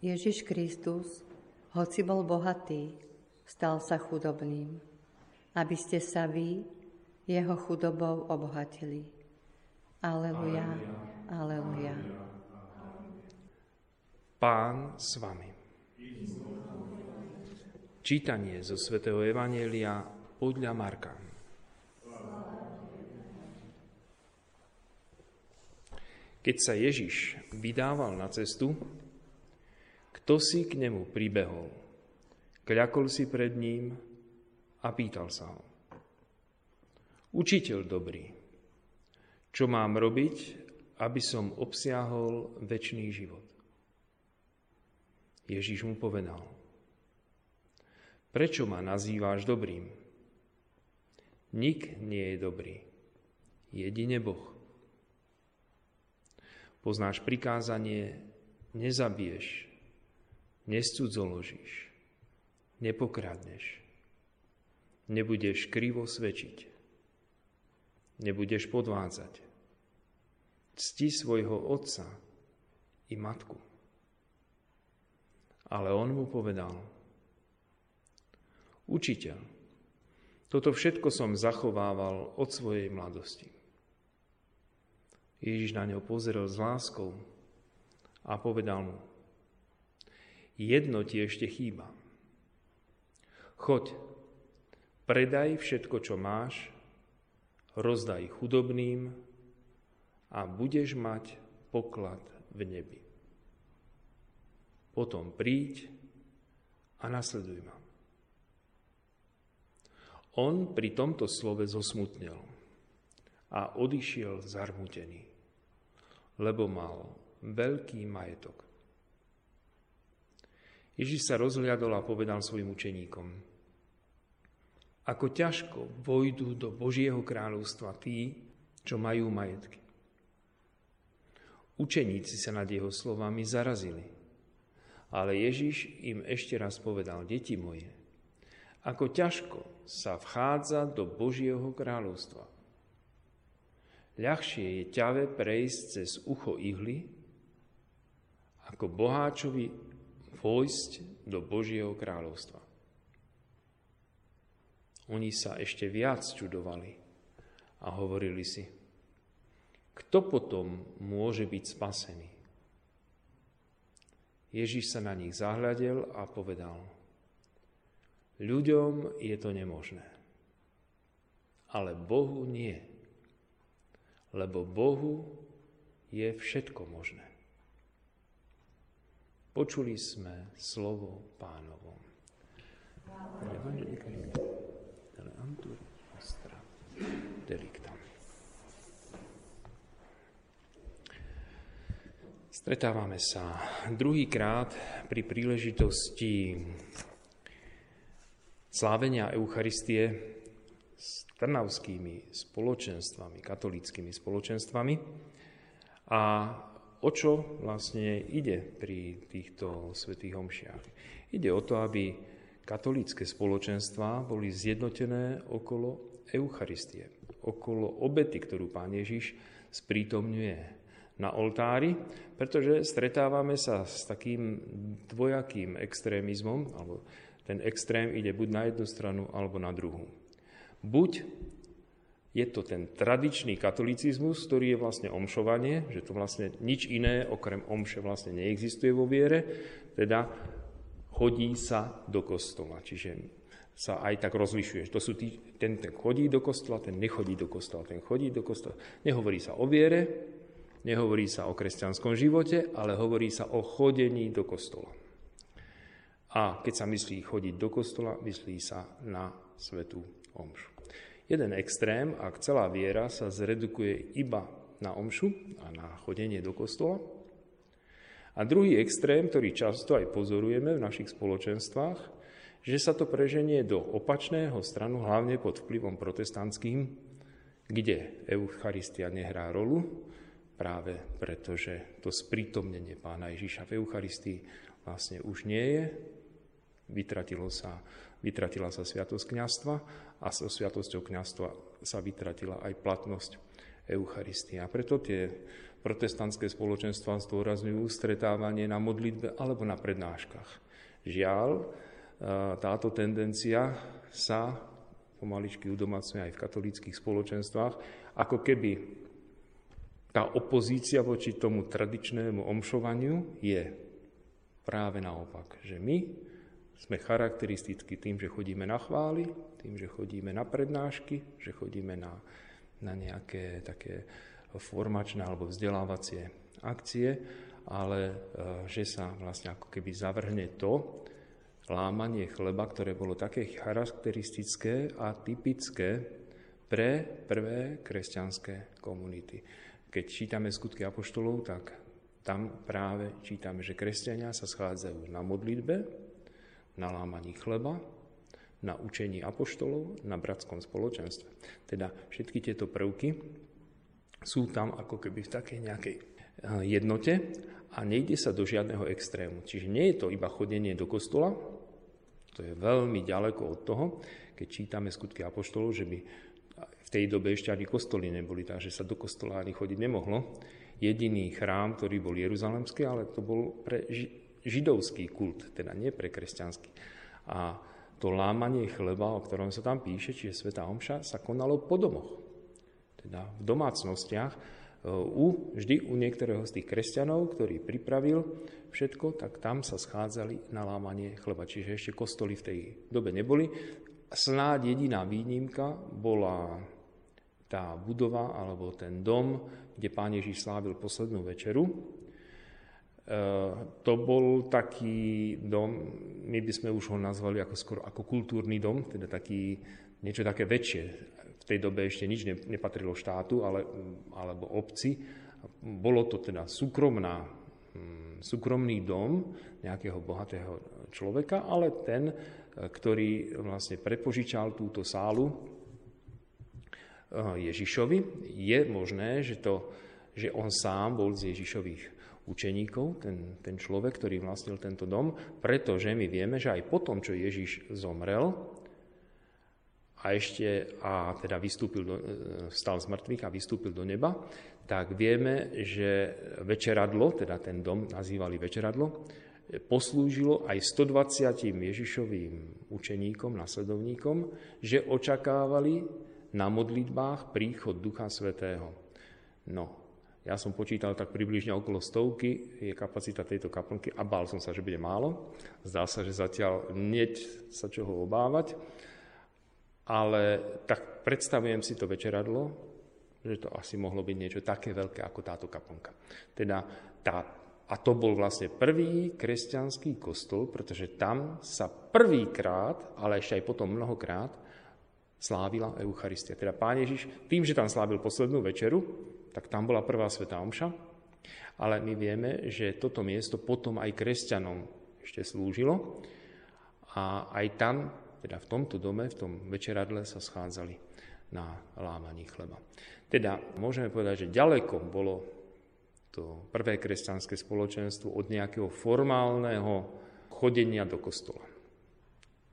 Ježiš Kristus, hoci bol bohatý, stal sa chudobným, aby ste sa vy jeho chudobou obohatili. Aleluja, aleluja. Pán s vami. Čítanie zo svätého Evanielia podľa Marka. Keď sa Ježiš vydával na cestu, kto si k nemu pribehol? Kľakol si pred ním a pýtal sa ho. Učiteľ dobrý, čo mám robiť, aby som obsiahol väčší život? Ježíš mu povedal, prečo ma nazýváš dobrým? Nik nie je dobrý, jedine Boh. Poznáš prikázanie, nezabiješ, nescudzoložíš, nepokradneš, nebudeš krivo svedčiť, nebudeš podvádzať, cti svojho otca i matku. Ale on mu povedal, učiteľ, toto všetko som zachovával od svojej mladosti. Ježiš na ňo pozrel s láskou a povedal mu, jedno ti ešte chýba. Choď, predaj všetko, čo máš, rozdaj chudobným a budeš mať poklad v nebi. Potom príď a nasleduj ma. On pri tomto slove zosmutnil a odišiel zarmutený, lebo mal veľký majetok. Ježiš sa rozhľadol a povedal svojim učeníkom, ako ťažko vojdu do Božieho kráľovstva tí, čo majú majetky. Učeníci sa nad jeho slovami zarazili. Ale Ježiš im ešte raz povedal, deti moje, ako ťažko sa vchádza do Božieho kráľovstva. Ľahšie je ťave prejsť cez ucho ihly, ako boháčovi vojsť do Božieho kráľovstva. Oni sa ešte viac čudovali a hovorili si, kto potom môže byť spasený? Ježiš sa na nich zahľadel a povedal, ľuďom je to nemožné, ale Bohu nie, lebo Bohu je všetko možné. Počuli sme slovo pánovo. Stretávame sa druhýkrát pri príležitosti slávenia Eucharistie s trnavskými spoločenstvami, katolickými spoločenstvami. A o čo vlastne ide pri týchto svetých homšiach. Ide o to, aby katolícke spoločenstvá boli zjednotené okolo Eucharistie, okolo obety, ktorú Pán Ježiš sprítomňuje na oltári, pretože stretávame sa s takým dvojakým extrémizmom, alebo ten extrém ide buď na jednu stranu, alebo na druhú. Buď je to ten tradičný katolicizmus, ktorý je vlastne omšovanie, že to vlastne nič iné okrem omše vlastne neexistuje vo viere, teda chodí sa do kostola. Čiže sa aj tak rozlišuješ. To sú tí, ten, ten chodí do kostola, ten nechodí do kostola, ten chodí do kostola. Nehovorí sa o viere, nehovorí sa o kresťanskom živote, ale hovorí sa o chodení do kostola. A keď sa myslí chodiť do kostola, myslí sa na svetú omšu. Jeden extrém, ak celá viera sa zredukuje iba na omšu a na chodenie do kostola. A druhý extrém, ktorý často aj pozorujeme v našich spoločenstvách, že sa to preženie do opačného stranu, hlavne pod vplyvom protestantským, kde Eucharistia nehrá rolu, práve preto, že to sprítomnenie pána Ježiša v Eucharistii vlastne už nie je, vytratilo sa vytratila sa sviatosť kniastva a so sviatosťou kniastva sa vytratila aj platnosť Eucharistie. A preto tie protestantské spoločenstva zdôrazňujú stretávanie na modlitbe alebo na prednáškach. Žiaľ, e, táto tendencia sa pomaličky udomacňuje aj v katolíckých spoločenstvách, ako keby tá opozícia voči tomu tradičnému omšovaniu je práve naopak, že my sme charakteristickí tým, že chodíme na chvály, tým, že chodíme na prednášky, že chodíme na, na nejaké také formačné alebo vzdelávacie akcie, ale e, že sa vlastne ako keby zavrhne to lámanie chleba, ktoré bolo také charakteristické a typické pre prvé kresťanské komunity. Keď čítame skutky apoštolov, tak tam práve čítame, že kresťania sa schádzajú na modlitbe, na lámaní chleba, na učení apoštolov, na bratskom spoločenstve. Teda všetky tieto prvky sú tam ako keby v takej nejakej eh, jednote a nejde sa do žiadneho extrému. Čiže nie je to iba chodenie do kostola, to je veľmi ďaleko od toho, keď čítame skutky apoštolov, že by v tej dobe ešte ani kostoly neboli, takže sa do kostola ani chodiť nemohlo. Jediný chrám, ktorý bol jeruzalemský, ale to bol pre židovský kult, teda nie pre kresťanský. A to lámanie chleba, o ktorom sa tam píše, čiže Sveta Omša, sa konalo po domoch teda v domácnostiach, e, u, vždy u niektorého z tých kresťanov, ktorý pripravil všetko, tak tam sa schádzali na lámanie chleba. Čiže ešte kostoly v tej dobe neboli. Snáď jediná výnimka bola tá budova alebo ten dom, kde pán Ježiš slávil poslednú večeru. E, to bol taký dom, my by sme už ho nazvali ako skoro ako kultúrny dom, teda taký, niečo také väčšie, tej dobe ešte nič nepatrilo štátu ale, alebo obci. Bolo to teda súkromná, hm, súkromný dom nejakého bohatého človeka, ale ten, ktorý vlastne prepožičal túto sálu eh, Ježišovi, je možné, že, to, že on sám bol z Ježišových učeníkov, ten, ten človek, ktorý vlastnil tento dom, pretože my vieme, že aj potom, čo Ježiš zomrel, a ešte a teda vystúpil do, stal z mŕtvych a vystúpil do neba, tak vieme, že večeradlo, teda ten dom nazývali večeradlo, poslúžilo aj 120 Ježišovým učeníkom, nasledovníkom, že očakávali na modlitbách príchod Ducha Svetého. No, ja som počítal tak približne okolo stovky, je kapacita tejto kaplnky a bál som sa, že bude málo. Zdá sa, že zatiaľ nieť sa čoho obávať ale tak predstavujem si to večeradlo, že to asi mohlo byť niečo také veľké ako táto kaplnka. Teda tá, a to bol vlastne prvý kresťanský kostol, pretože tam sa prvýkrát, ale ešte aj potom mnohokrát, slávila Eucharistia. Teda Pán Ježiš, tým, že tam slávil poslednú večeru, tak tam bola prvá Sveta Omša, ale my vieme, že toto miesto potom aj kresťanom ešte slúžilo a aj tam teda v tomto dome, v tom večeradle sa schádzali na lámaní chleba. Teda môžeme povedať, že ďaleko bolo to prvé kresťanské spoločenstvo od nejakého formálneho chodenia do kostola.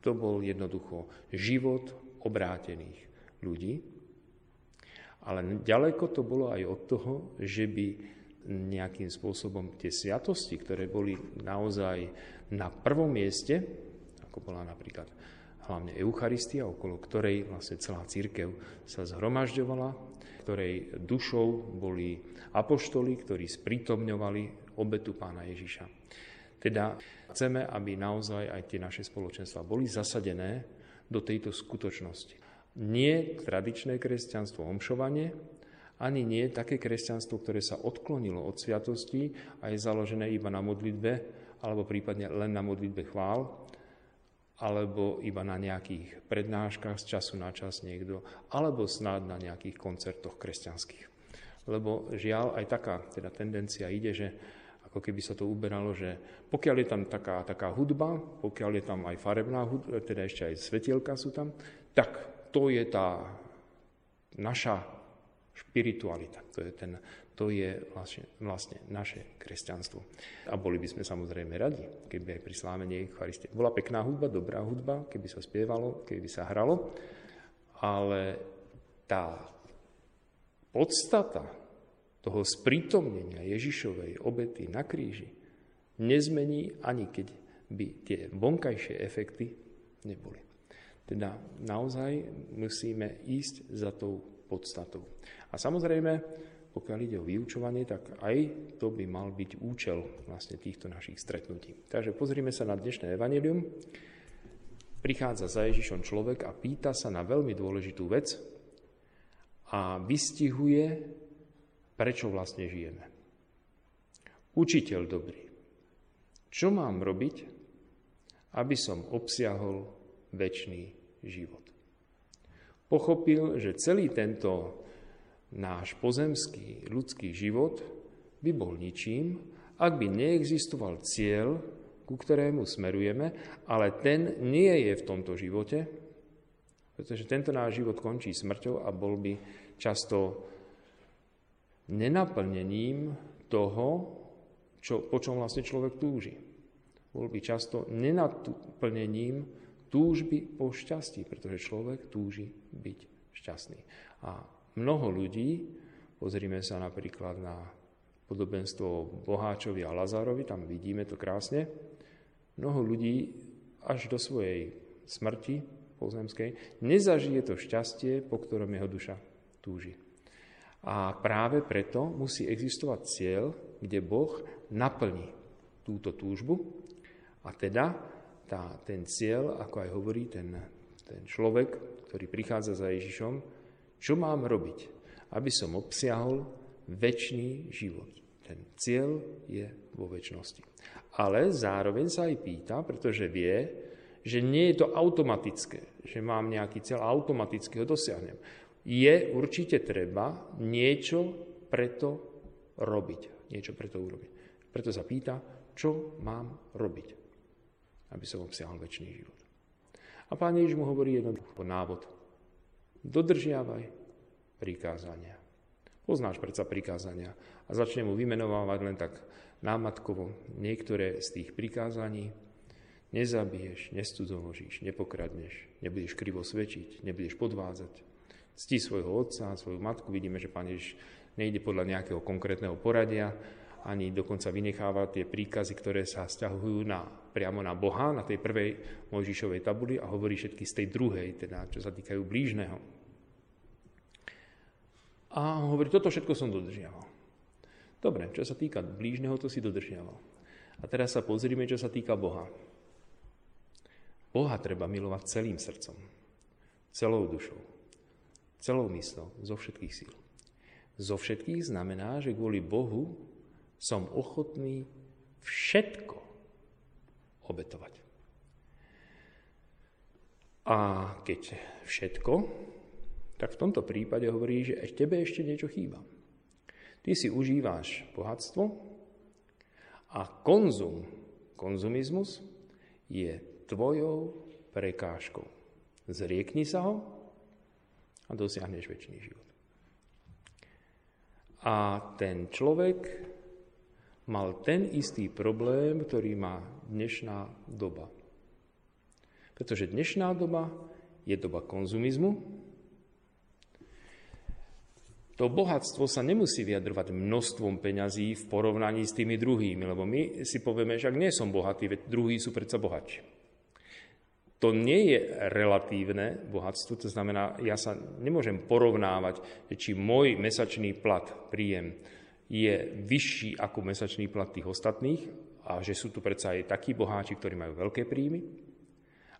To bol jednoducho život obrátených ľudí, ale ďaleko to bolo aj od toho, že by nejakým spôsobom tie sviatosti, ktoré boli naozaj na prvom mieste, ako bola napríklad hlavne Eucharistia, okolo ktorej vlastne celá církev sa zhromažďovala, ktorej dušou boli apoštoli, ktorí sprítomňovali obetu pána Ježiša. Teda chceme, aby naozaj aj tie naše spoločenstva boli zasadené do tejto skutočnosti. Nie tradičné kresťanstvo omšovanie, ani nie také kresťanstvo, ktoré sa odklonilo od sviatosti a je založené iba na modlitbe, alebo prípadne len na modlitbe chvál, alebo iba na nejakých prednáškach z času na čas niekto, alebo snáď na nejakých koncertoch kresťanských. Lebo žiaľ aj taká teda tendencia ide, že ako keby sa to uberalo, že pokiaľ je tam taká, taká hudba, pokiaľ je tam aj farebná hudba, teda ešte aj svetielka sú tam, tak to je tá naša špiritualita. To je ten to je vlastne, vlastne naše kresťanstvo. A boli by sme samozrejme radi, keby aj pri slávení Eucharistie bola pekná hudba, dobrá hudba, keby sa spievalo, keby sa hralo, ale tá podstata toho sprítomnenia Ježišovej obety na kríži nezmení, ani keď by tie vonkajšie efekty neboli. Teda naozaj musíme ísť za tou podstatou. A samozrejme, pokiaľ ide o vyučovanie, tak aj to by mal byť účel vlastne týchto našich stretnutí. Takže pozrime sa na dnešné evanelium. Prichádza za Ježišom človek a pýta sa na veľmi dôležitú vec a vystihuje, prečo vlastne žijeme. Učiteľ dobrý, čo mám robiť, aby som obsiahol väčší život? Pochopil, že celý tento náš pozemský ľudský život by bol ničím, ak by neexistoval cieľ, ku ktorému smerujeme, ale ten nie je v tomto živote, pretože tento náš život končí smrťou a bol by často nenaplnením toho, čo, po čom vlastne človek túži. Bol by často nenaplnením túžby po šťastí, pretože človek túži byť šťastný. A mnoho ľudí, pozrime sa napríklad na podobenstvo Boháčovi a Lazárovi, tam vidíme to krásne, mnoho ľudí až do svojej smrti pozemskej nezažije to šťastie, po ktorom jeho duša túži. A práve preto musí existovať cieľ, kde Boh naplní túto túžbu a teda tá, ten cieľ, ako aj hovorí ten, ten človek, ktorý prichádza za Ježišom, čo mám robiť, aby som obsiahol väčší život? Ten cieľ je vo väčšnosti. Ale zároveň sa aj pýta, pretože vie, že nie je to automatické, že mám nejaký cieľ a automaticky ho dosiahnem. Je určite treba niečo preto robiť. Niečo preto urobiť. Preto sa pýta, čo mám robiť, aby som obsiahol väčší život. A pán Ježiš mu hovorí jednoducho návod. Dodržiavaj prikázania. Poznáš predsa prikázania a začne mu vymenovávať len tak námatkovo niektoré z tých prikázaní. Nezabiješ, nestudzoložíš, nepokradneš, nebudeš krivo svedčiť, nebudeš podvádzať. Cti svojho otca, svoju matku. Vidíme, že Pán Ježiš nejde podľa nejakého konkrétneho poradia, ani dokonca vynecháva tie príkazy, ktoré sa vzťahujú na, priamo na Boha, na tej prvej Mojžišovej tabuli a hovorí všetky z tej druhej, teda čo sa týkajú blížneho. A hovorí, toto všetko som dodržiaval. Dobre, čo sa týka blížneho, to si dodržiaval. A teraz sa pozrime, čo sa týka Boha. Boha treba milovať celým srdcom, celou dušou, celou myslou, zo všetkých síl. Zo všetkých znamená, že kvôli Bohu som ochotný všetko obetovať. A keď všetko, tak v tomto prípade hovorí, že tebe ešte niečo chýba. Ty si užíváš bohatstvo a konzum, konzumizmus je tvojou prekážkou. Zriekni sa ho a dosiahneš väčší život. A ten človek mal ten istý problém, ktorý má dnešná doba. Pretože dnešná doba je doba konzumizmu, to bohatstvo sa nemusí vyjadrovať množstvom peňazí v porovnaní s tými druhými, lebo my si povieme, že ak nie som bohatý, veď druhí sú predsa bohatší. To nie je relatívne bohatstvo, to znamená, ja sa nemôžem porovnávať, či môj mesačný plat, príjem, je vyšší ako mesačný plat tých ostatných a že sú tu predsa aj takí boháči, ktorí majú veľké príjmy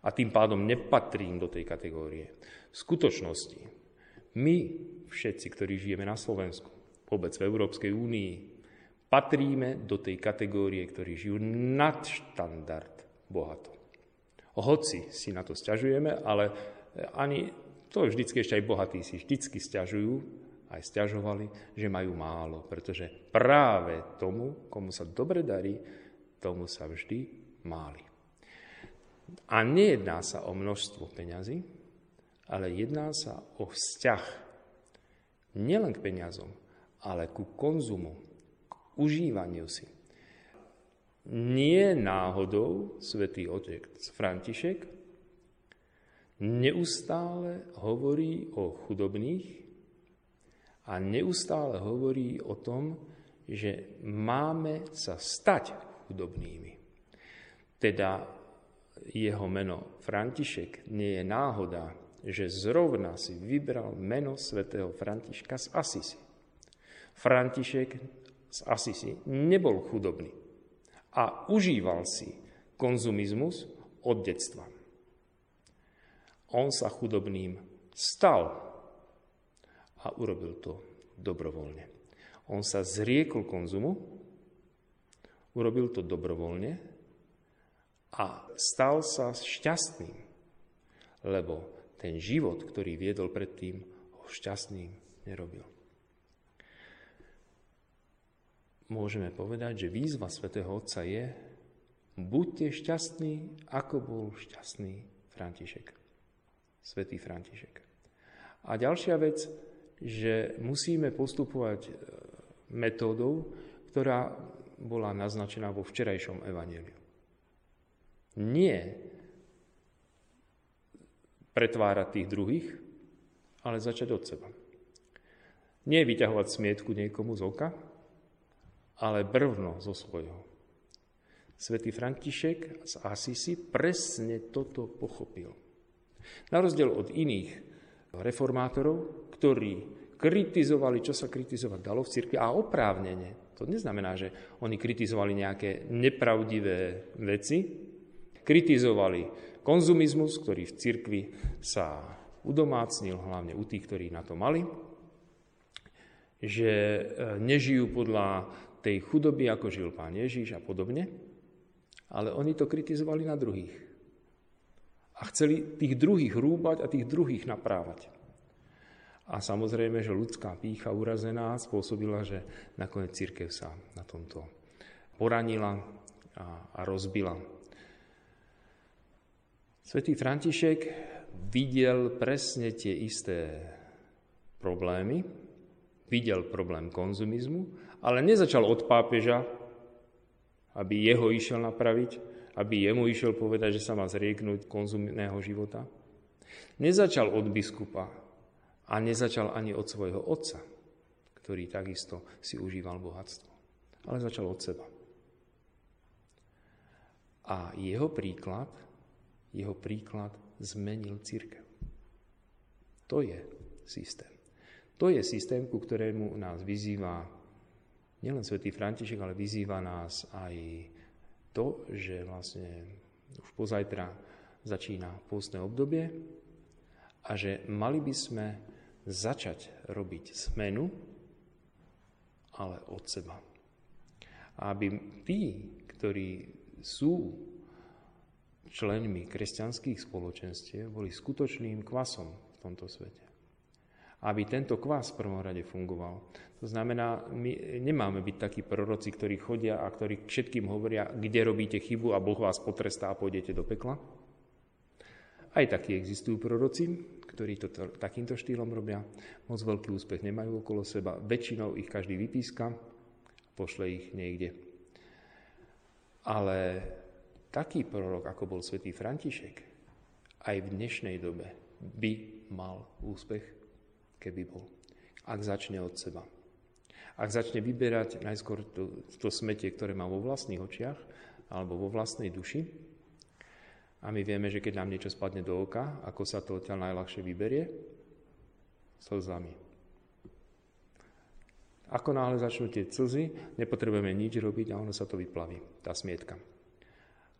a tým pádom nepatrím do tej kategórie. V skutočnosti my všetci, ktorí žijeme na Slovensku, vôbec v Európskej únii, patríme do tej kategórie, ktorí žijú nad štandard bohato. Hoci si na to stiažujeme, ale ani to vždycky ešte aj bohatí si vždycky stiažujú, aj stiažovali, že majú málo, pretože práve tomu, komu sa dobre darí, tomu sa vždy máli. A nejedná sa o množstvo peňazí, ale jedná sa o vzťah nielen k peniazom, ale ku konzumu, k užívaniu si. Nie náhodou svätý Otec František neustále hovorí o chudobných a neustále hovorí o tom, že máme sa stať chudobnými. Teda jeho meno František nie je náhoda, že zrovna si vybral meno svätého Františka z Asisi. František z Asisi nebol chudobný a užíval si konzumizmus od detstva. On sa chudobným stal a urobil to dobrovoľne. On sa zriekol konzumu, urobil to dobrovoľne a stal sa šťastným, lebo ten život, ktorý viedol predtým, ho šťastným nerobil. Môžeme povedať, že výzva svätého Otca je buďte šťastní, ako bol šťastný František. Svetý František. A ďalšia vec, že musíme postupovať e, metódou, ktorá bola naznačená vo včerajšom evaneliu. Nie pretvárať tých druhých, ale začať od seba. Nie vyťahovať smietku niekomu z oka, ale brvno zo svojho. Svetý František z Asisi presne toto pochopil. Na rozdiel od iných reformátorov, ktorí kritizovali, čo sa kritizovať dalo v cirkvi a oprávnene. To neznamená, že oni kritizovali nejaké nepravdivé veci, kritizovali konzumizmus, ktorý v cirkvi sa udomácnil, hlavne u tých, ktorí na to mali, že e, nežijú podľa tej chudoby, ako žil pán Ježíš a podobne, ale oni to kritizovali na druhých. A chceli tých druhých rúbať a tých druhých naprávať. A samozrejme, že ľudská pícha urazená spôsobila, že nakoniec církev sa na tomto poranila a, a rozbila. Svetý František videl presne tie isté problémy, videl problém konzumizmu, ale nezačal od pápeža, aby jeho išiel napraviť, aby jemu išiel povedať, že sa má zrieknúť konzumného života. Nezačal od biskupa a nezačal ani od svojho otca, ktorý takisto si užíval bohatstvo, ale začal od seba. A jeho príklad jeho príklad zmenil církev. To je systém. To je systém, ku ktorému nás vyzýva nielen svätý František, ale vyzýva nás aj to, že vlastne už pozajtra začína pôstne obdobie a že mali by sme začať robiť zmenu, ale od seba. A aby tí, ktorí sú členmi kresťanských spoločenstiev boli skutočným kvasom v tomto svete. Aby tento kvas v prvom rade fungoval. To znamená, my nemáme byť takí proroci, ktorí chodia a ktorí všetkým hovoria, kde robíte chybu a Boh vás potrestá a pôjdete do pekla. Aj takí existujú proroci, ktorí to takýmto štýlom robia. Moc veľký úspech nemajú okolo seba. Väčšinou ich každý vypíska, pošle ich niekde. Ale taký prorok, ako bol svätý František, aj v dnešnej dobe by mal úspech, keby bol. Ak začne od seba. Ak začne vyberať najskôr to, to smetie, ktoré má vo vlastných očiach alebo vo vlastnej duši, a my vieme, že keď nám niečo spadne do oka, ako sa to odtiaľ najľahšie vyberie? Slzami. Ako náhle začnú tie slzy, nepotrebujeme nič robiť a ono sa to vyplaví, tá smietka.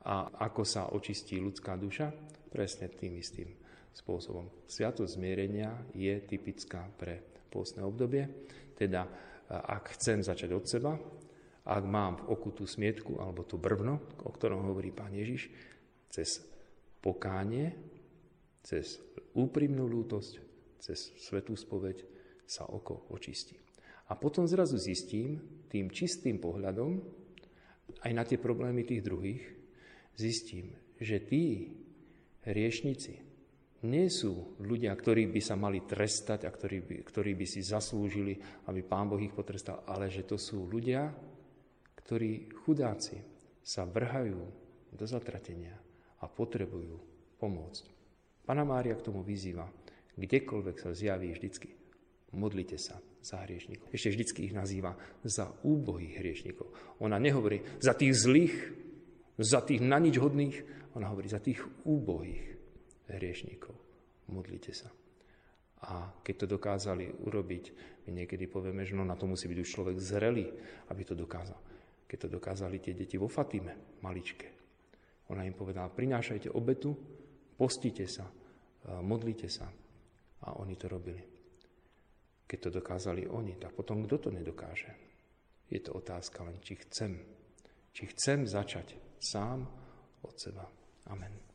A ako sa očistí ľudská duša? Presne tým istým spôsobom. Sviatosť zmierenia je typická pre pôstne obdobie, teda ak chcem začať od seba, ak mám v oku tú smietku alebo tú brvno, o ktorom hovorí pán Ježiš, cez pokánie, cez úprimnú lútosť, cez svetú spoveď sa oko očistí. A potom zrazu zistím tým čistým pohľadom aj na tie problémy tých druhých, zistím, že tí hriešnici nie sú ľudia, ktorí by sa mali trestať a ktorí by, ktorí by si zaslúžili, aby Pán Boh ich potrestal, ale že to sú ľudia, ktorí chudáci sa vrhajú do zatratenia a potrebujú pomôcť. Pana Mária k tomu vyzýva, kdekoľvek sa zjaví vždycky, modlite sa za hriešnikov. Ešte vždycky ich nazýva za úbohých hriešnikov. Ona nehovorí za tých zlých, za tých na nič hodných, ona hovorí za tých úbohých hriešnikov. Modlite sa. A keď to dokázali urobiť, my niekedy povieme, že no na to musí byť už človek zrelý, aby to dokázal. Keď to dokázali tie deti vo Fatime, maličké. Ona im povedala, prinášajte obetu, postite sa, modlite sa. A oni to robili. Keď to dokázali oni, tak potom kto to nedokáže? Je to otázka len, či chcem. Či chcem začať sám od seba. Amen.